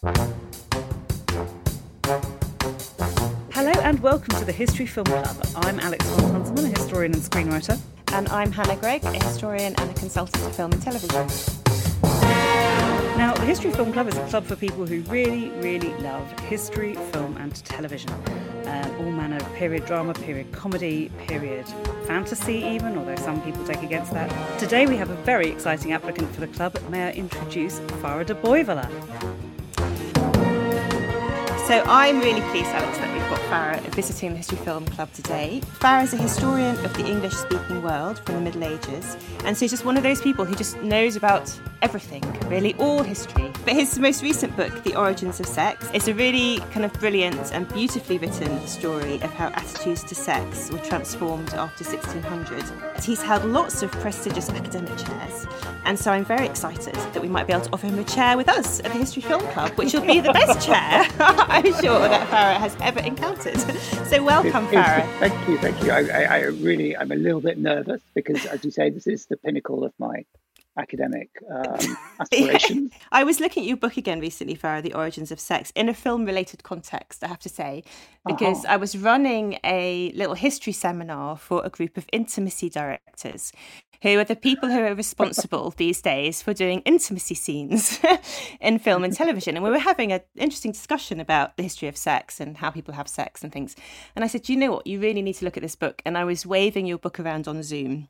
Hello and welcome to the History Film Club. I'm Alex von Tunzelmann, a historian and screenwriter. And I'm Hannah Greig, a historian and a consultant to film and television. Now, the History Film Club is a club for people who really, really love history, film, and television. Um, all manner of period drama, period comedy, period fantasy, even, although some people take against that. Today, we have a very exciting applicant for the club. May I introduce Fara Dabhoiwala? So I'm really pleased, Alex, that we've got Fara visiting the History Film Club today. Fara is a historian of the English speaking world from the Middle Ages, and so he's just one of those people who just knows about everything, really, all history. But his most recent book, The Origins of Sex, is a really kind of brilliant and beautifully written story of how attitudes to sex were transformed after 1600. He's held lots of prestigious academic chairs, and so I'm very excited that we might be able to offer him a chair with us at the History Film Club, which will be the best chair. I'm sure that Fara has ever encountered. So welcome, Fara. Thank you, thank you. I, I, I, really, I'm a little bit nervous because, as you say, this is the pinnacle of my academic um, aspirations. I was looking at your book again recently, Fara, The Origins of Sex, in a film-related context, I have to say, because uh-huh. I was running a little history seminar for a group of intimacy directors who are the people who are responsible these days for doing intimacy scenes in film and television. And we were having an interesting discussion about the history of sex and how people have sex and things. And I said, you know what? You really need to look at this book. And I was waving your book around on Zoom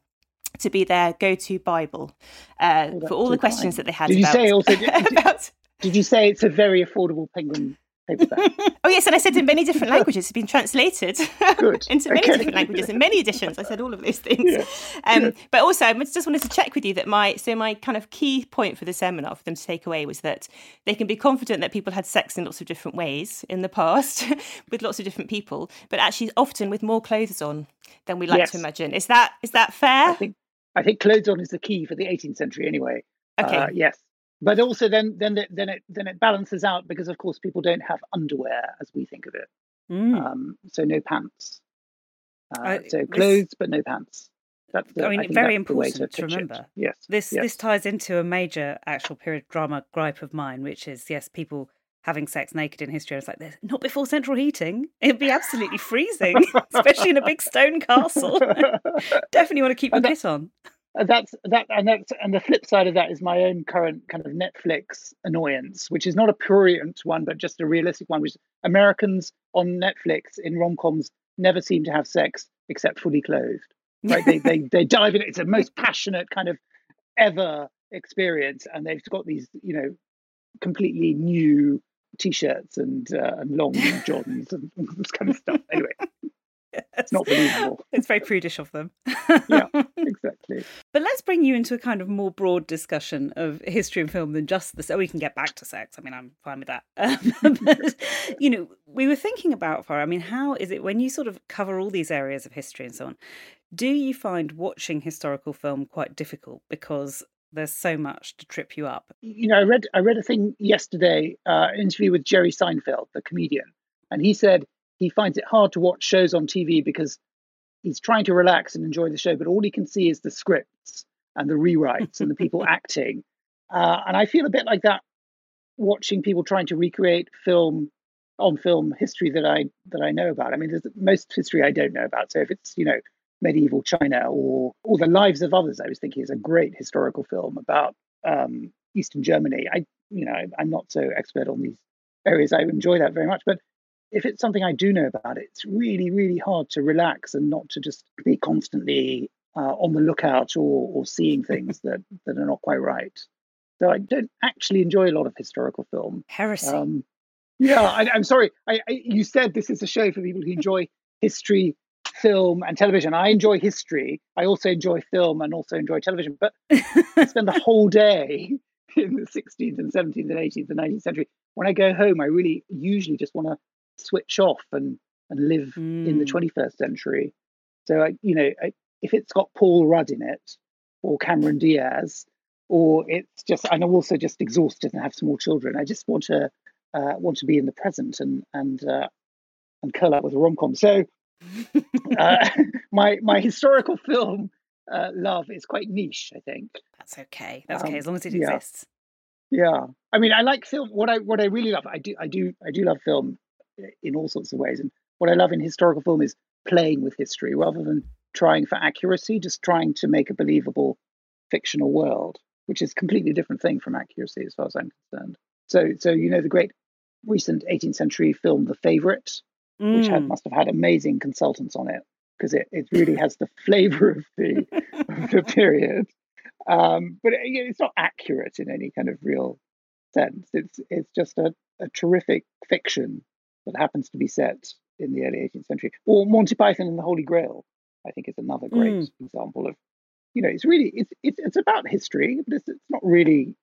to be their go-to Bible uh, oh, for all the questions kind. that they had. Did about, you say also? Did, about... did you say it's a very affordable penguin paperback? oh yes, and I said in many different languages. It's been translated into many okay. different languages in many editions. I said all of those things. Yeah. Um, yeah. But also, I just wanted to check with you that my so my kind of key point for the seminar for them to take away was that they can be confident that people had sex in lots of different ways in the past with lots of different people, but actually often with more clothes on than we like yes. to imagine. Is that is that fair? I think I think clothes on is the key for the 18th century anyway. Okay. Uh, yes but also then then then it then it balances out because of course people don't have underwear as we think of it mm. um, so no pants uh, I, so clothes this, but no pants that's the, I mean, I very important to, to remember. It. Yes, this yes. this ties into a major actual period drama gripe of mine, which is yes, people having sex naked in history. I was like, not before central heating. It'd be absolutely freezing, especially in a big stone castle. Definitely want to keep your kit on. Uh, that's that and that's and the flip side of that is my own current kind of netflix annoyance which is not a prurient one but just a realistic one which americans on netflix in rom-coms never seem to have sex except fully clothed right they, they they dive in it's the most passionate kind of ever experience and they've got these you know completely new t-shirts and uh, and long johns and all this kind of stuff anyway it's not believable. It's very prudish of them. yeah, exactly. But let's bring you into a kind of more broad discussion of history and film than just the. So we can get back to sex. I mean, I'm fine with that. Um, but you know, we were thinking about for. I mean, how is it when you sort of cover all these areas of history and so on? Do you find watching historical film quite difficult because there's so much to trip you up? You know, I read I read a thing yesterday, uh, interview with Jerry Seinfeld, the comedian, and he said he finds it hard to watch shows on TV because he's trying to relax and enjoy the show, but all he can see is the scripts and the rewrites and the people acting. Uh, and I feel a bit like that watching people trying to recreate film on film history that I that I know about. I mean, there's most history I don't know about. So if it's you know medieval China or or the lives of others, I was thinking is a great historical film about um, Eastern Germany. I you know I'm not so expert on these areas. I enjoy that very much, but if it's something I do know about, it's really, really hard to relax and not to just be constantly uh, on the lookout or, or seeing things that, that are not quite right. So I don't actually enjoy a lot of historical film. Heresy. Um, yeah, I, am sorry. I, I, you said this is a show for people who enjoy history, film, and television. I enjoy history. I also enjoy film and also enjoy television. But I spend the whole day in the 16th and 17th and 18th and 19th century. When I go home, I really usually just want to switch off and and live mm. in the 21st hmm. century. So I, you know, I, if it's got Paul Rudd in it or Cameron Diaz, or it's just, and I'm also just exhausted and have small children. I just want to uh, want to be in the present and and uh, and curl up with a rom com. So uh, my my historical film uh, love is quite niche. I think that's okay. That's okay um, as long as it yeah. exists. Yeah, I mean, I like film. What I what I really love, I do, I do, I do love film in all sorts of ways. And what I love in historical film is playing with history rather than trying for accuracy, just trying to make a believable fictional world, which is a completely different thing from accuracy as far as I'm concerned. So, so you know, the great recent 18th century film, The Favorite, mm. which had, mm. must have had amazing consultants on it because it, it really has the flavor of the of the period. Um, but it, it's not accurate in any kind of real sense. It's it's just a, a terrific fiction that happens to be set in the early 18th century. Or Monty Python and the Holy Grail, I think, is another great mm. example of, you know, it's really it's it's, it's about history, but it's, it's not really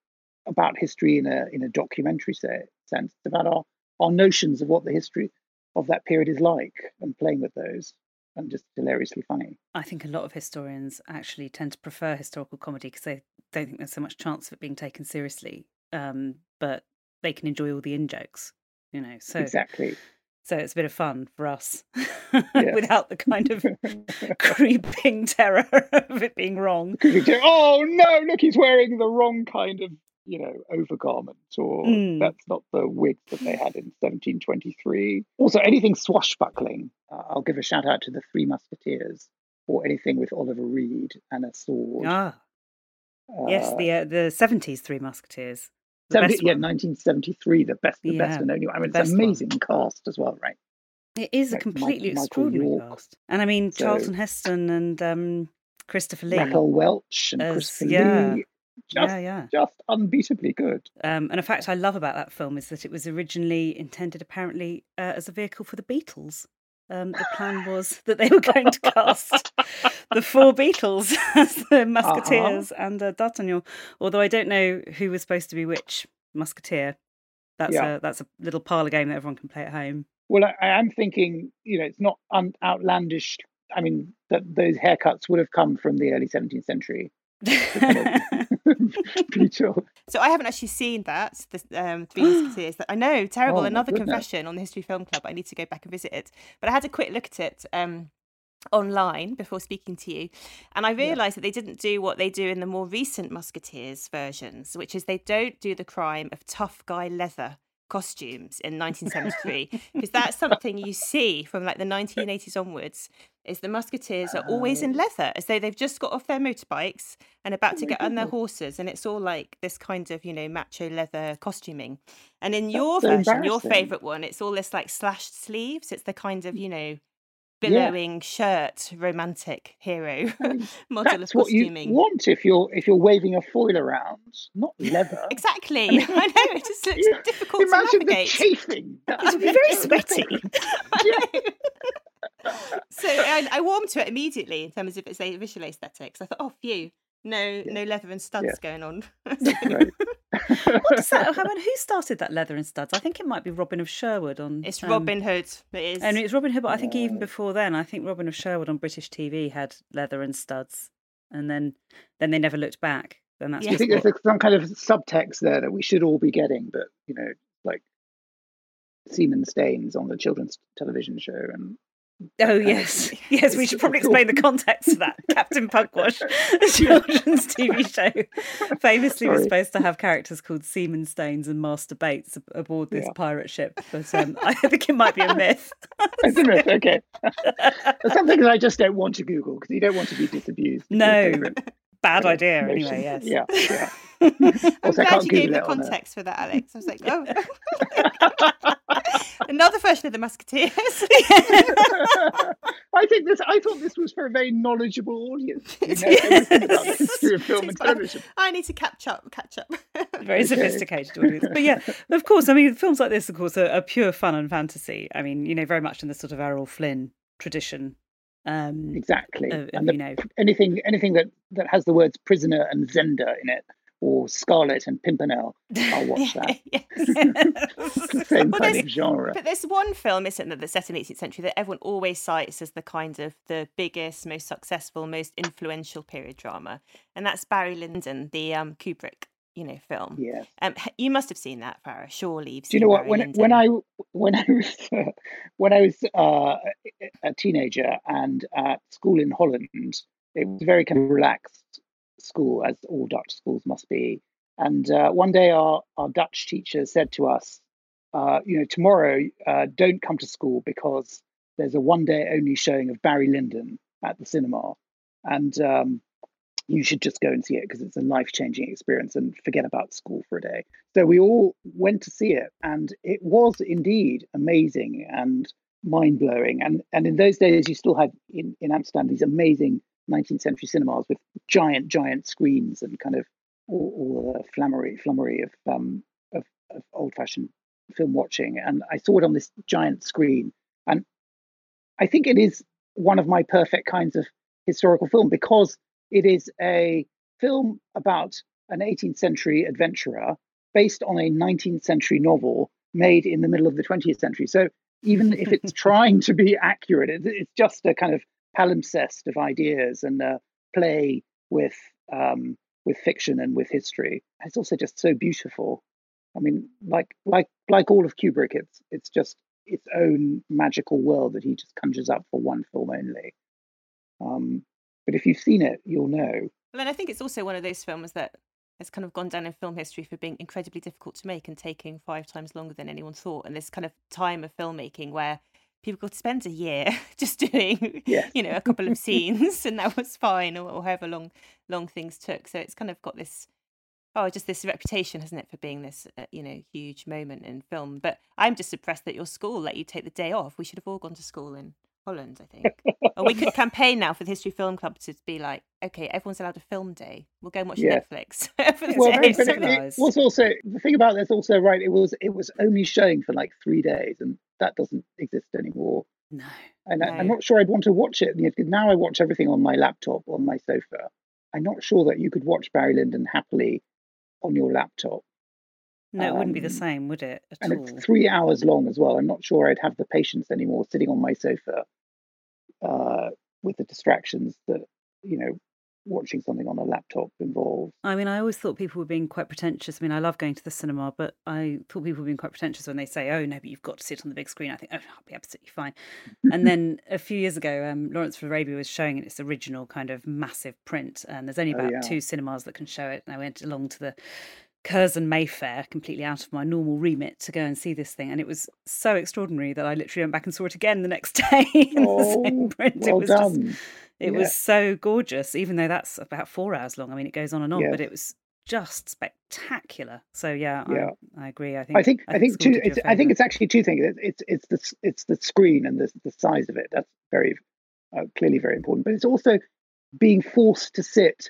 about history in a in a documentary say, sense. It's about our our notions of what the history of that period is like and playing with those and just hilariously funny. I think a lot of historians actually tend to prefer historical comedy because they don't think there's so much chance of it being taken seriously. Um, but they can enjoy all the in jokes, you know. So exactly. So it's a bit of fun for us without the kind of creeping terror of it being wrong. Oh no, look, he's wearing the wrong kind of, you know, overgarment, or mm. that's not the wig that they had in 1723. Also, anything swashbuckling, uh, I'll give a shout out to the Three Musketeers, or anything with Oliver Reed and a sword. Ah. Uh, yes, the uh, the 70s Three Musketeers. 70, yeah, 1973, the best, the yeah, best and only one. I mean, it's an amazing one. cast as well, right? It is like a completely Michael, extraordinary Michael cast. And I mean, so, Charlton Heston and um, Christopher Lee. Raquel Welch and as, Christopher yeah. Lee. Just, yeah, yeah. just unbeatably good. Um, and a fact I love about that film is that it was originally intended, apparently, uh, as a vehicle for the Beatles. Um, the plan was that they were going to cast the four Beatles as the Musketeers uh-huh. and uh, D'Artagnan. Although I don't know who was supposed to be which Musketeer. That's yeah. a that's a little parlor game that everyone can play at home. Well, I, I am thinking, you know, it's not un- outlandish. I mean, that those haircuts would have come from the early 17th century. so I haven't actually seen that, the um, Three Musketeers. I know, terrible. Oh, Another confession on the History Film Club. I need to go back and visit it. But I had a quick look at it um, online before speaking to you, and I realised yeah. that they didn't do what they do in the more recent Musketeers versions, which is they don't do the crime of tough guy leather costumes in 1973 because that's something you see from like the 1980s onwards is the musketeers are always in leather as though they've just got off their motorbikes and about to get on their horses and it's all like this kind of you know macho leather costuming. And in your so version your favorite one it's all this like slashed sleeves it's the kind of you know billowing yeah. shirt romantic hero model That's of costuming. What you want if you're if you're waving a foil around, not leather. exactly. I, mean, I know it just looks difficult Imagine to navigate. the chafing. It would be very sweaty. so I, I warmed to it immediately in terms of its visual aesthetics. I thought, oh, phew, no, yeah. no leather and studs yeah. going on. what does that? I mean, who started that leather and studs? I think it might be Robin of Sherwood on. It's um, Robin Hood. It is, and it's Robin Hood. But I think even before then, I think Robin of Sherwood on British TV had leather and studs, and then then they never looked back. Then that's. Yeah. I think what... there's some kind of subtext there that we should all be getting, but you know, like semen stains on the children's television show and Oh yes, yes. We should probably explain the context of that. Captain Pugwash, a children's TV show, famously Sorry. was supposed to have characters called Seaman Staines and Master Bates aboard this yeah. pirate ship, but um, I think it might be a myth. it's a myth. Okay, something that I just don't want to Google because you don't want to be disabused. No, bad idea. Anyway, yes. Yeah, yeah. I'm glad you gave the context for that, Alex. I was like, oh. Another version of the Musketeers. I think this. I thought this was for a very knowledgeable audience. You know, about the history of film and television. I need to catch up. Catch up. very okay. sophisticated audience, but yeah, of course. I mean, films like this, of course, are, are pure fun and fantasy. I mean, you know, very much in the sort of Errol Flynn tradition um, exactly. Of, and the, you know, anything anything that that has the words prisoner and Zenda in it, or Scarlet and Pimpernel, I'll watch that. Same well, kind of genre. But there's one film, isn't there, that's set in the 18th century that everyone always cites as the kind of the biggest, most successful, most influential period drama, and that's Barry Lyndon, the um, Kubrick you know film. Yes. Um, you must have seen that, Fara. Surely. Do you know what? When when I when I was uh, when I was uh, a teenager and at school in Holland, it was very kind of relaxed school, as all Dutch schools must be. And uh, one day, our, our Dutch teacher said to us, uh, you know, tomorrow, uh, don't come to school because there's a one day only showing of Barry Lyndon at the cinema. And um, you should just go and see it because it's a life changing experience and forget about school for a day. So we all went to see it, and it was indeed amazing and mind blowing. And and in those days, you still had in, in Amsterdam these amazing 19th century cinemas with giant, giant screens and kind of all, all the flummery, flummery of, um, of, of old fashioned film watching. And I saw it on this giant screen. And I think it is one of my perfect kinds of historical film because it is a film about an 18th century adventurer based on a 19th century novel made in the middle of the 20th century. So even if it's trying to be accurate, it's just a kind of palimpsest of ideas and a play with um, with fiction and with history. It's also just so beautiful. I mean, like like like all of Kubrick, it's it's just its own magical world that he just conjures up for one film only. Um, but if you've seen it, you'll know. Well, and I think it's also one of those films that has kind of gone down in film history for being incredibly difficult to make and taking five times longer than anyone thought. And this kind of time of filmmaking where people could spend a year just doing, yes. you know, a couple of scenes, and that was fine, or, or however long long things took. So it's kind of got this oh, just this reputation, hasn't it, for being this, uh, you know, huge moment in film. But I'm just impressed that your school let you take the day off. We should have all gone to school in Holland, I think. or we could campaign now for the History Film Club to be like, okay, everyone's allowed a film day. We'll go and watch yeah. Netflix well. It, it was also the thing about this also right. It was it was only showing for like three days, and that doesn't exist anymore. No, and no. I, am not sure I'd want to watch it. Now I watch everything on my laptop on my sofa. I'm not sure that you could watch Barry Lyndon happily on your laptop. No, it um, wouldn't be the um, same, would it? and all? it's three hours long as well. I'm not sure I'd have the patience anymore sitting on my sofa uh, with the distractions that you know watching something on a laptop involves. I mean, I always thought people were being quite pretentious. I mean, I love going to the cinema, but I thought people were being quite pretentious when they say, "Oh no, but you've got to sit on the big screen." I think, "Oh, I'll be absolutely fine." and then a few years ago, um, Lawrence of Arabia was showing it its original kind of massive print, and there's only oh, about oh, yeah. two cinemas that can show it. And I went along to the Curzon Mayfair, completely out of my normal remit, to go and see this thing, and it was so extraordinary that I literally went back and saw it again the next day in oh, the same print. Well it was done. just, it yeah. was so gorgeous, even though that's about four hours long. I mean, it goes on and on, yes. but it was just spectacular. So yeah, yeah. I, I agree. I think I think I think, I think two. It's, I think it's actually two things. It's it's the it's the screen and the the size of it. That's very uh, clearly very important. But it's also being forced to sit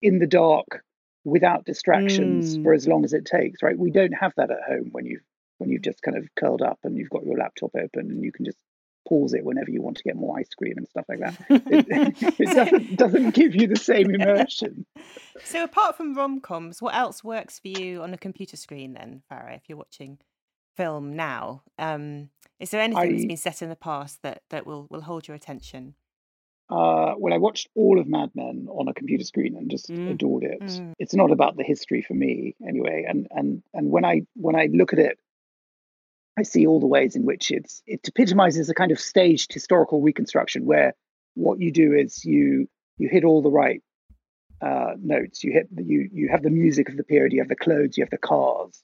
in the dark without distractions mm. for as long as it takes, right? We don't have that at home when you've when you've just kind of curled up and you've got your laptop open and you can just pause it whenever you want to get more ice cream and stuff like that. it, it doesn't, doesn't give you the same immersion. So apart from rom coms, what else works for you on a computer screen then, Fara, if you're watching film now? Um, is there anything I, that's been set in the past that, that will, will hold your attention? Uh, well, I watched all of Mad Men on a computer screen and just mm. adored it. Mm. It's not about the history for me, anyway. And and and when I when I look at it, I see all the ways in which it's it epitomizes a kind of staged historical reconstruction where what you do is you you hit all the right uh, notes. You hit you you have the music of the period. You have the clothes. You have the cars.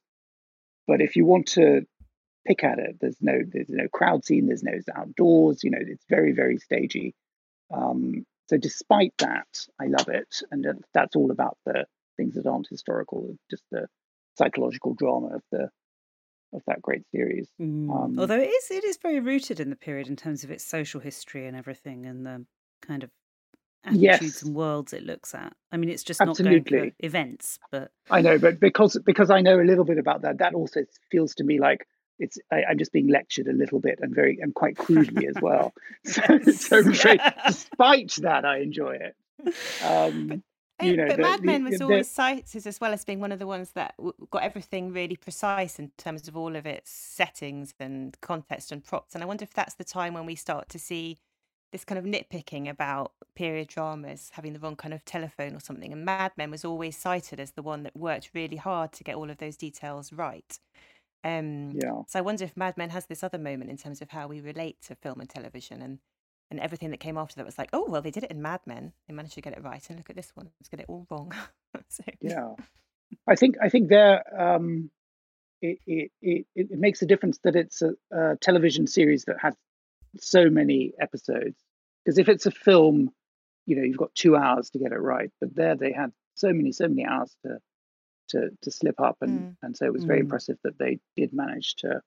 But if you want to pick at it, there's no there's no crowd scene. There's no outdoors. You know, it's very very stagey um, so despite that, I love it, and that's all about the things that aren't historical, just the psychological drama of the of that great series. Mm. Um, Although it is it is very rooted in the period in terms of its social history and everything, and the kind of attitudes yes. and worlds it looks at. I mean, it's just Absolutely. not going for events, but I know, but because because I know a little bit about that, that also feels to me like it's I, am just being lectured a little bit and very and quite crudely as well. So, so despite that, I enjoy it. Um, but, you know, but the, Mad Men was the, always cited as well as being one of the ones that got everything really precise in terms of all of its settings and context and props. And I wonder if that's the time when we start to see this kind of nitpicking about period dramas having the wrong kind of telephone or something. And Mad Men was always cited as the one that worked really hard to get all of those details right. Um, yeah. So I wonder if Mad Men has this other moment in terms of how we relate to film and television and and everything that came after that was like, oh well, they did it in Mad Men. They managed to get it right, and look at this one, let's get it all wrong. so. Yeah. I think I think there um, it, it, it it makes a difference that it's a, a television series that has so many episodes. Because if it's a film, you know, you've got two hours to get it right. But there they had so many, so many hours to to to slip up, and mm. and so it was very mm. impressive that they did manage to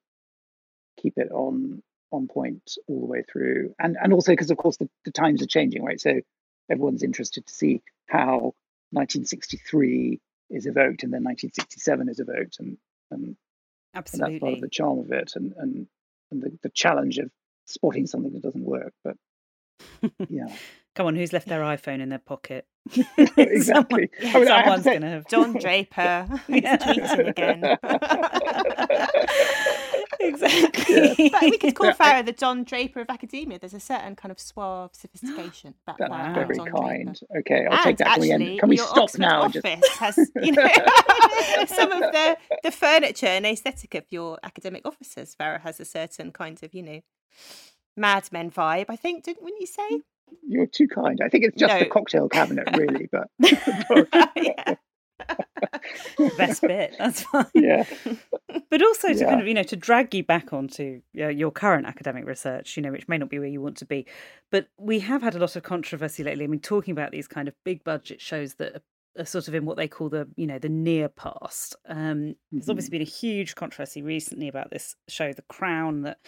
keep it on on point all the way through. And and also because of course the, the times are changing, right? So everyone's interested to see how 1963 is evoked and then 1967 is evoked and and, Absolutely. and that's part of the charm of it and and, and the, the challenge of spotting something that doesn't work but yeah come on who's left their iphone in their pocket exactly Someone, I mean, someone's going to have don draper he's tweeting again exactly. Yeah. But we could call Fara the Don Draper of academia. There's a certain kind of suave sophistication about That's Fara. very Don kind. Draper. Okay, I'll and take that. Actually, can we, can we your stop Oxford now? Office just... has, you know, some of the the furniture and aesthetic of your academic offices. Fara has a certain kind of, you know, Mad Men vibe. I think, didn't wouldn't you say? You're too kind. I think it's just no. the cocktail cabinet, really. But best bit. That's fine. Yeah. But also to yeah. kind of you know to drag you back onto uh, your current academic research, you know, which may not be where you want to be, but we have had a lot of controversy lately. I mean, talking about these kind of big budget shows that sort of in what they call the you know the near past. Um, mm-hmm. There's obviously been a huge controversy recently about this show, The Crown, that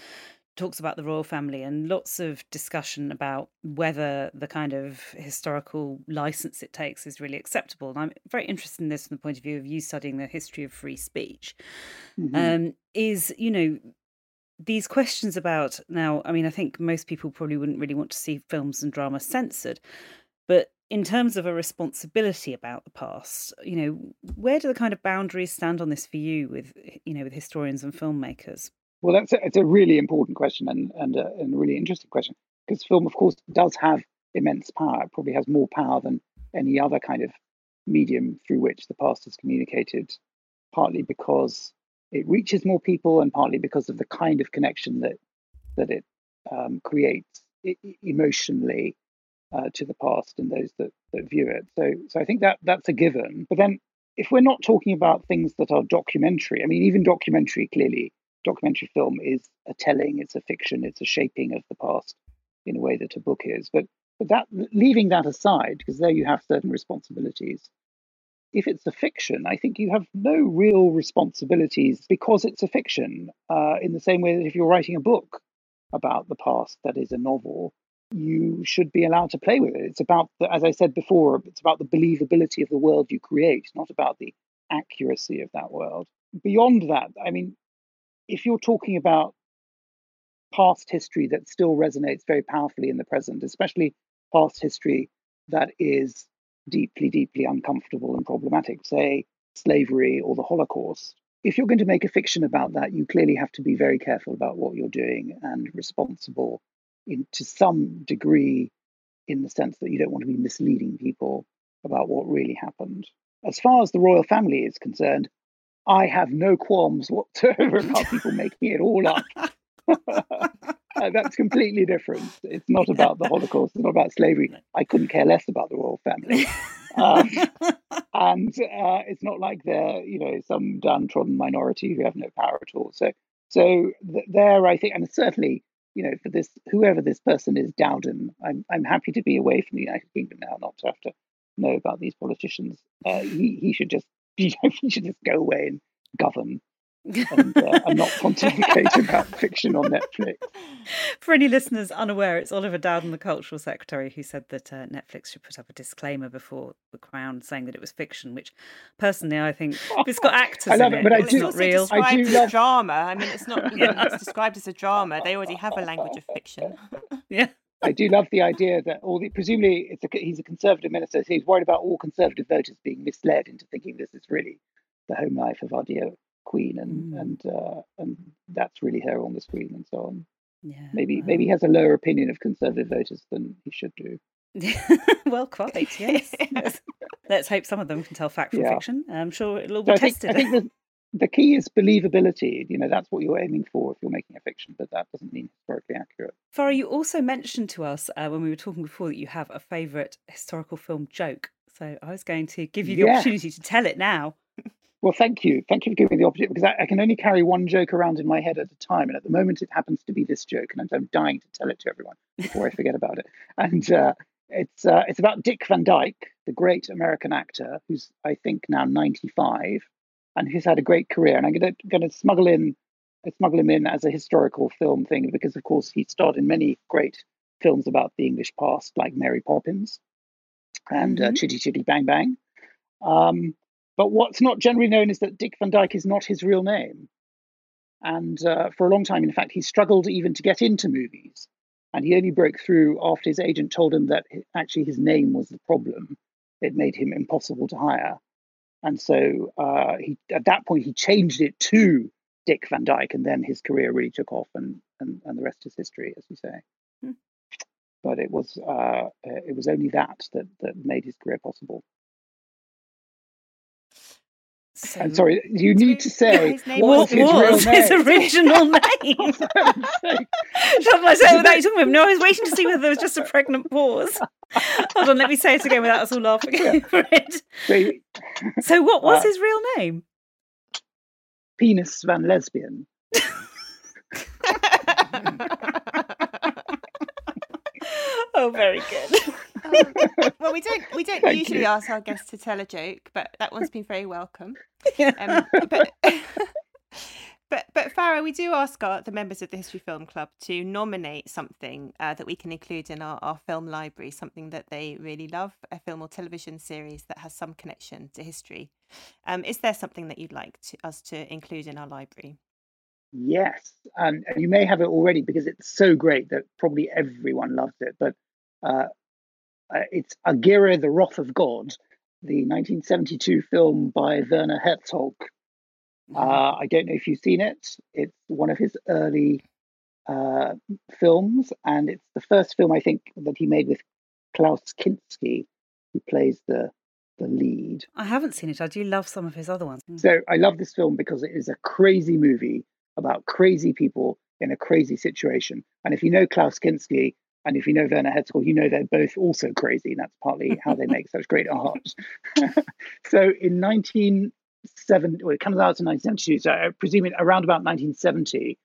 talks about the royal family and lots of discussion about whether the kind of historical license it takes is really acceptable. And I'm very interested in this from the point of view of you studying the history of free speech. Mm-hmm. Um, is, you know, these questions about now, I mean, I think most people probably wouldn't really want to see films and drama censored, but in terms of a responsibility about the past, you know, where do the kind of boundaries stand on this for you with, you know, with historians and filmmakers? Well, that's a, it's a really important question and and a, and a really interesting question because film, of course, does have immense power. It probably has more power than any other kind of medium through which the past is communicated. Partly because it reaches more people, and partly because of the kind of connection that that it um, creates emotionally uh, to the past and those that, that view it. So, so I think that that's a given. But then, if we're not talking about things that are documentary, I mean, even documentary clearly documentary film is a telling, it's a fiction, it's a shaping of the past in a way that a book is. But but that leaving that aside, because there you have certain responsibilities. If it's a fiction, I think you have no real responsibilities because it's a fiction. Uh, in the same way that if you're writing a book about the past that is a novel, you should be allowed to play with it. It's about, the, as I said before, it's about the believability of the world you create, not about the accuracy of that world. Beyond that, I mean, if you're talking about past history that still resonates very powerfully in the present, especially past history that is deeply, deeply uncomfortable and problematic, say slavery or the Holocaust. If you're going to make a fiction about that, you clearly have to be very careful about what you're doing and responsible in, to some degree in the sense that you don't want to be misleading people about what really happened. As far as the royal family is concerned, I have no qualms whatsoever about people making it all up. that's completely different. It's not about the Holocaust. It's not about slavery. I couldn't care less about the royal family. Um, and uh, it's not like they're, you know, some downtrodden minority who have no power at all. So, so th- there, I think, and certainly, you know, for this, whoever this person is, Dowden, I'm, I'm happy to be away from the United Kingdom now, not to have to know about these politicians. Uh, he, he should just you know, you should just go away and govern and, uh, and not pontificate about fiction on Netflix. For any listeners unaware, it's Oliver Dowden, the cultural secretary, who said that uh, Netflix should put up a disclaimer before The Crown saying that it was fiction, which personally I think it's got actors in it, it but I do, it's not real. I do love... drama. I mean, it's not. You know, it's described as a drama. They already have a language of fiction. yeah. I do love the idea that all the presumably it's a, he's a conservative minister, so he's worried about all conservative voters being misled into thinking this is really the home life of our dear Queen, and mm. and uh, and that's really her on the screen and so on. Yeah, maybe maybe he has a lower opinion of conservative voters than he should do. well, quite yes. Let's hope some of them can tell fact from yeah. fiction. I'm sure it'll all be so tested. I think, I think the key is believability. You know, that's what you're aiming for if you're making a fiction, but that doesn't mean historically accurate. Fara, you also mentioned to us uh, when we were talking before that you have a favourite historical film joke. So I was going to give you the opportunity to tell it now. Well, thank you. Thank you for giving me the opportunity because I, I, can only carry one joke around in my head at a time. And at the moment, it happens to be this joke. And I'm, dying to tell it to everyone before I forget about it. And uh, it's, uh, it's about Dick Van Dyke, the great American actor who's, I think, now 95 and who's had a great career. And I'm going to, going to smuggle in smuggle him in as a historical film thing because, of course, he starred in many great films about the English past, like Mary Poppins and uh, mm-hmm. uh, Chitty Chitty Bang Bang. Um, but what's not generally known is that Dick Van Dyke is not his real name. And uh, for a long time, in fact, he struggled even to get into movies. And he only broke through after his agent told him that actually his name was the problem. It made him impossible to hire. And so uh, he, at that point, he changed it to Dick Van Dyke, and then his career really took off, and and, and the rest is history, as you say. Hmm. But it was uh, it was only that that that made his career possible. So, I'm sorry, you need to say what was his, was his original name. Shut I say without you talking about him. No, I was waiting to see whether there was just a pregnant pause. Hold on, let me say it again without us all laughing yeah. over it. So, so what was uh, his real name? Penis Van Lesbian. Oh, very good. Um, well, we don't we don't Thank usually you. ask our guests to tell a joke, but that one's been very welcome. Um, but but but Fara, we do ask our, the members of the History Film Club to nominate something uh, that we can include in our, our film library, something that they really love, a film or television series that has some connection to history. Um, is there something that you'd like to, us to include in our library? Yes, and you may have it already because it's so great that probably everyone loves it. But uh, uh it's Aguirre, the Wrath of God, the 1972 film by Werner Herzog, uh, I don't know if you've seen it. It's one of his early uh, films, and it's the first film I think that he made with Klaus Kinski, who plays the the lead. I haven't seen it. I do love some of his other ones. So I love this film because it is a crazy movie about crazy people in a crazy situation. And if you know Klaus Kinski and if you know Werner Herzog, you know they're both also crazy. That's partly how they make such great art. so in 19 seven, well, it comes out in 1972, so I presume around about 1970,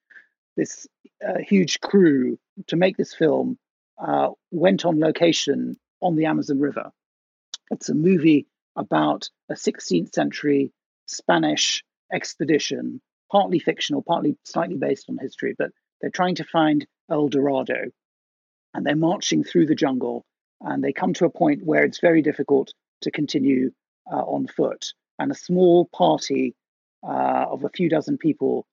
this uh, huge crew to make this film uh, went on location on the Amazon River. It's a movie about a 16th century Spanish expedition, partly fictional, partly slightly based on history, but they're trying to find El Dorado. And they're marching through the jungle, and they come to a point where it's very difficult to continue uh, on foot. And a small party uh, of a few dozen people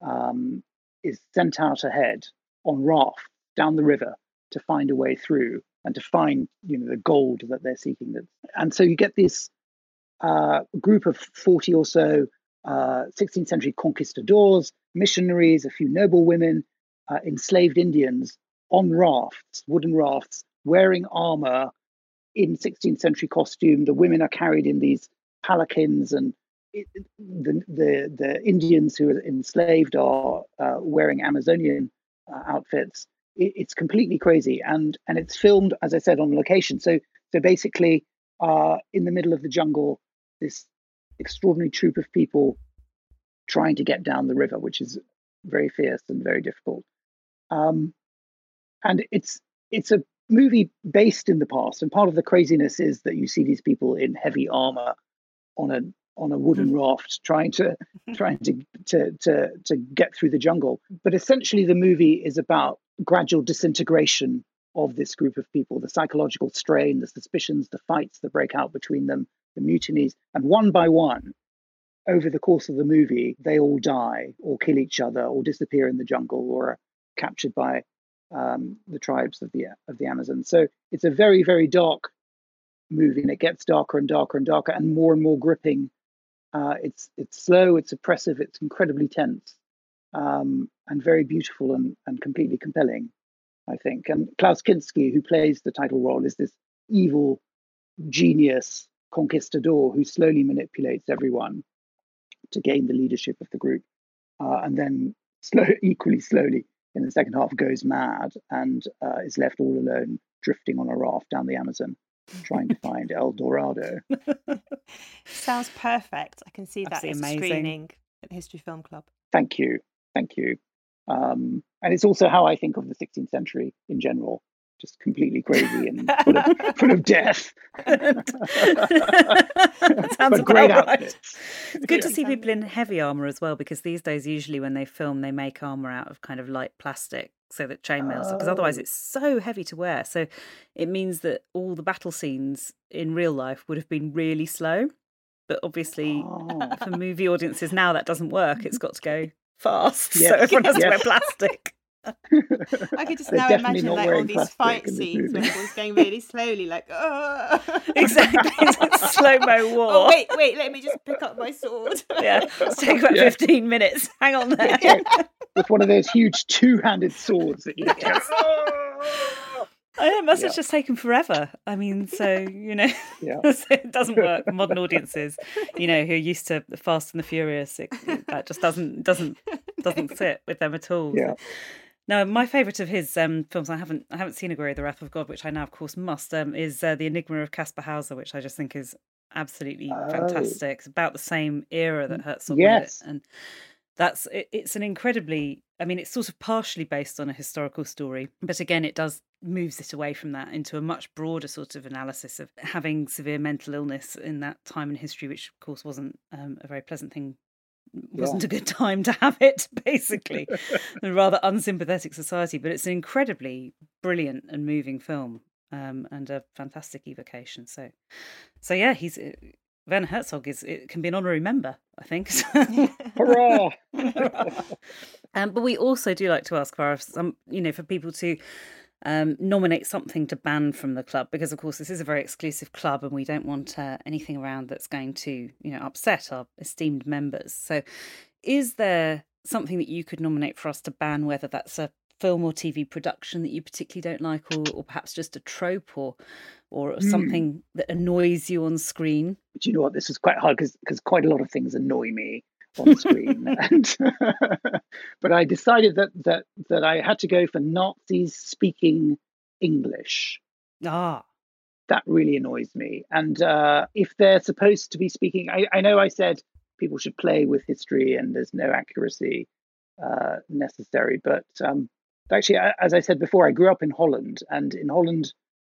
um, is sent out ahead on raft down the river to find a way through and to find you know the gold that they're seeking. And so you get this uh, group of 40 or so uh, 16th century conquistadors missionaries a few noble women uh, enslaved indians on rafts wooden rafts wearing armor in 16th century costume the women are carried in these palanquins and it, the, the, the Indians who are enslaved are uh, wearing Amazonian uh, outfits. It, it's completely crazy, and and it's filmed, as I said, on location. So so basically, uh, in the middle of the jungle, this extraordinary troop of people trying to get down the river, which is very fierce and very difficult. Um, and it's it's a movie based in the past, and part of the craziness is that you see these people in heavy armor on a on a wooden mm-hmm. raft trying to trying to, to to to get through the jungle. But essentially the movie is about gradual disintegration of this group of people the psychological strain the suspicions the fights that break out between them the mutinies. And one by one over the course of the movie they all die or kill each other or disappear in the jungle or are captured by um, the tribes of the of the amazon so it's a very very dark movie and it gets darker and darker and darker and more and more gripping. Uh, it's it's slow, it's oppressive, it's incredibly tense, um, and very beautiful and, and completely compelling, I think. And Klaus Kinski, who plays the title role, is this evil genius conquistador who slowly manipulates everyone to gain the leadership of the group, uh, and then slow, equally slowly in the second half goes mad and uh, is left all alone, drifting on a raft down the Amazon trying to find El Dorado. Sounds perfect. I can see that Absolutely as a amazing. screening at the History Film Club. Thank you, thank you. Um, and it's also how I think of the 16th century in general, just completely crazy and full of, full of death. Sounds great right. It's good to see people in heavy armor as well, because these days, usually when they film, they make armor out of kind of light plastic so that chainmails, because otherwise Oh. it's so heavy to wear. So it means that all the battle scenes in real life would have been really slow. But obviously, Oh. for movie audiences now, that doesn't work. It's got to go fast. So everyone has to wear plastic. I could just They're now imagine like all these fight scenes when movie. everyone's going really slowly, like oh. Exactly. Slow mo war. Oh wait, wait, let me just pick up my sword. Yeah, let's take about Yeah. 15 minutes. Hang on there. Yeah, with one of those huge two-handed swords that you have to Yes. go, I know, it must have just taken forever. I mean, so, you know, Yeah. so it doesn't work. Modern audiences, you know, who are used to Fast and the Furious, it, it- that just doesn't doesn't doesn't sit with them at all. Yeah. No, my favourite of his um, films, I haven't I haven't seen Aguirre the Wrath of God, which I now of course must, um, is uh, The Enigma of Kaspar Hauser, which I just think is absolutely Oh. fantastic. It's about the same era that Herzog Yes. and that's it, it's an incredibly i mean it's sort of partially based on a historical story but again it does moves it away from that into a much broader sort of analysis of having severe mental illness in that time in history which of course wasn't um, a very pleasant thing wasn't a good time to have it basically a rather unsympathetic society but it's an incredibly brilliant and moving film um, and a fantastic evocation so so yeah he's uh, Werner Herzog is it can be an honorary member, I think. Hurrah! um, but we also do like to ask for some, you know, for people to um, nominate something to ban from the club because, of course, this is a very exclusive club, and we don't want uh, anything around that's going to, you know, upset our esteemed members. So, is there something that you could nominate for us to ban, whether that's a film or TV production that you particularly don't like, or, or perhaps just a trope, or or Hmm. something that annoys you on screen? But you know what? This is quite hard because quite a lot of things annoy me on screen. and but I decided that that that I had to go for Nazis speaking English. Ah, That really annoys me. And uh, if they're supposed to be speaking, I, I know I said people should play with history and there's no accuracy uh, necessary, but um, actually, as I said before, I grew up in Holland, and in Holland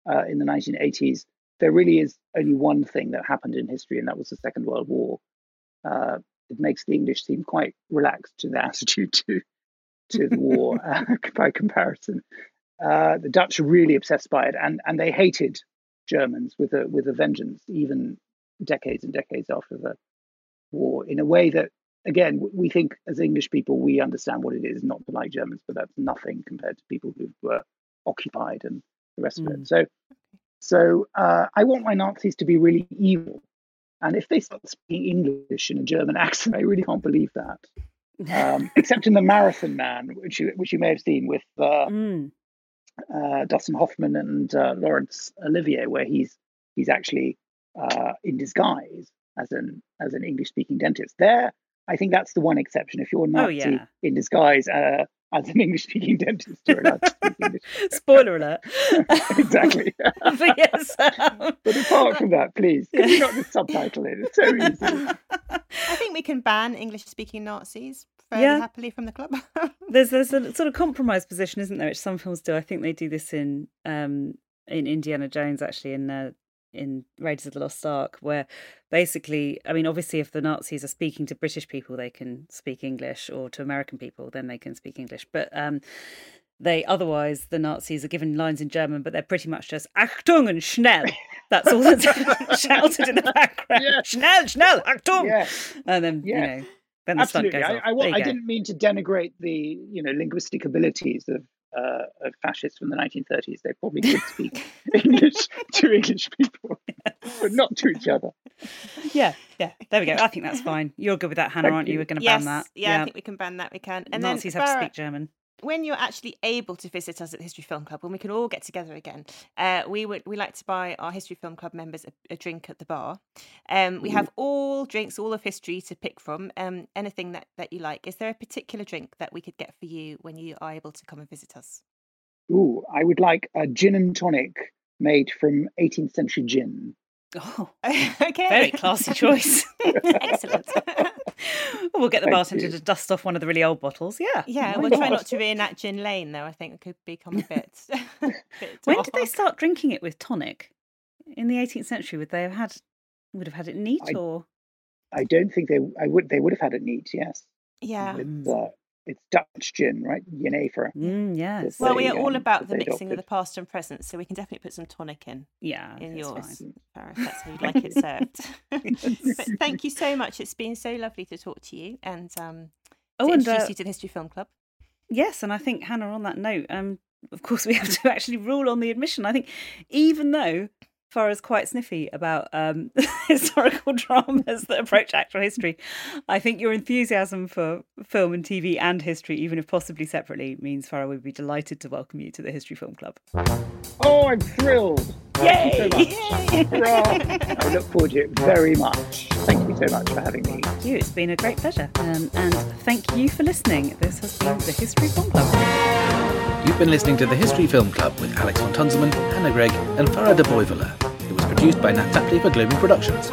uh, in the 1980s, there really is only one thing that happened in history, and that was the Second World War. Uh, it makes the English seem quite relaxed in their attitude to to the war uh, by comparison. Uh, the Dutch are really obsessed by it, and and they hated Germans with a with a vengeance, even decades and decades after the war, in a way that again we think as English people we understand what it is not to like Germans, but that's nothing compared to people who were occupied and the rest of Mm. it. So so uh, I want my Nazis to be really evil. And if they start speaking English in a German accent, I really can't believe that. Um, except in the Marathon Man, which you, which you may have seen with uh, Mm. uh, Dustin Hoffman and uh, Laurence Olivier, where he's he's actually uh, in disguise as an as an English speaking dentist. There, I think that's the one exception. If you're Oh, Nazi yeah. in disguise uh, as an English speaking dentist, you're allowed to English. Spoiler alert. exactly. but yes. um, But apart from that, please, can you not just subtitle it? It's so easy. I think we can ban English speaking Nazis fairly Yeah. happily from the club. there's there's a sort of compromise position, isn't there? Which some films do. I think they do this in um in Indiana Jones actually in uh, in Raiders of the Lost Ark, where basically, I mean, obviously, if the Nazis are speaking to British people, they can speak English, or to American people, then they can speak English. But um, they otherwise the Nazis are given lines in German, but they're pretty much just Achtung and schnell. That's all that's shouted in the background. Yeah. Schnell, schnell, Achtung, Yes, and then Yeah. you know. Then the stunt absolutely. goes I. I, There I didn't mean to denigrate the you know linguistic abilities of uh, of fascists from the 1930s. They probably could speak English to English people, but not to each other. Yeah, yeah. There we go. I think that's fine. You're good with that, Hannah, Thank aren't you? you. We're going to yes, ban that. yeah, I think we can ban that. We can. And Nazis then have to speak German. When you're actually able to visit us at the History Film Club, when we can all get together again, uh, we would we like to buy our History Film Club members a, a drink at the bar. Um, we have all drinks, all of history to pick from. Um, anything that that you like. Is there a particular drink that we could get for you when you are able to come and visit us? Ooh, I would like a gin and tonic made from 18th century gin. Oh, okay. very classy choice. Excellent. we'll get the Thank bartender you. to dust off one of the really old bottles. Yeah. Yeah, my we'll try not to reenact Gin Lane, though. I think it could become a bit. bit When did they start drinking it with tonic? In the 18th century, would they have had would have had it neat I- or I don't think they I would they would have had it neat, yes. Yeah. It's, uh, it's Dutch gin, right? Jenever. mm, yes. Well, they, we are all um, about the they mixing of the past and present, so we can definitely put some tonic in yeah, in yours, Paris, that's how you'd like it served. but thank you so much. It's been so lovely to talk to you and um, Oh, to and introduce uh, you to the History Film Club. Yes, and I think Hannah, on that note, um, of course, we have to actually rule on the admission. I think, even though Fara's quite sniffy about um, historical dramas that approach actual history, I think your enthusiasm for film and TV and history, even if possibly separately, means Fara would be delighted to welcome you to the History Film Club. Oh, I'm thrilled. Thank you so Yay! much. I look forward to it very much. Thank you so much for having me. Thank you. It's been a great pleasure, um, and thank you for listening. This has been the History Film Club. You've been listening to the History Film Club with Alex von Tunzelmann, Hannah Greig, and Fara Dabhoiwala. It was produced by Nat Tapley for Global Productions.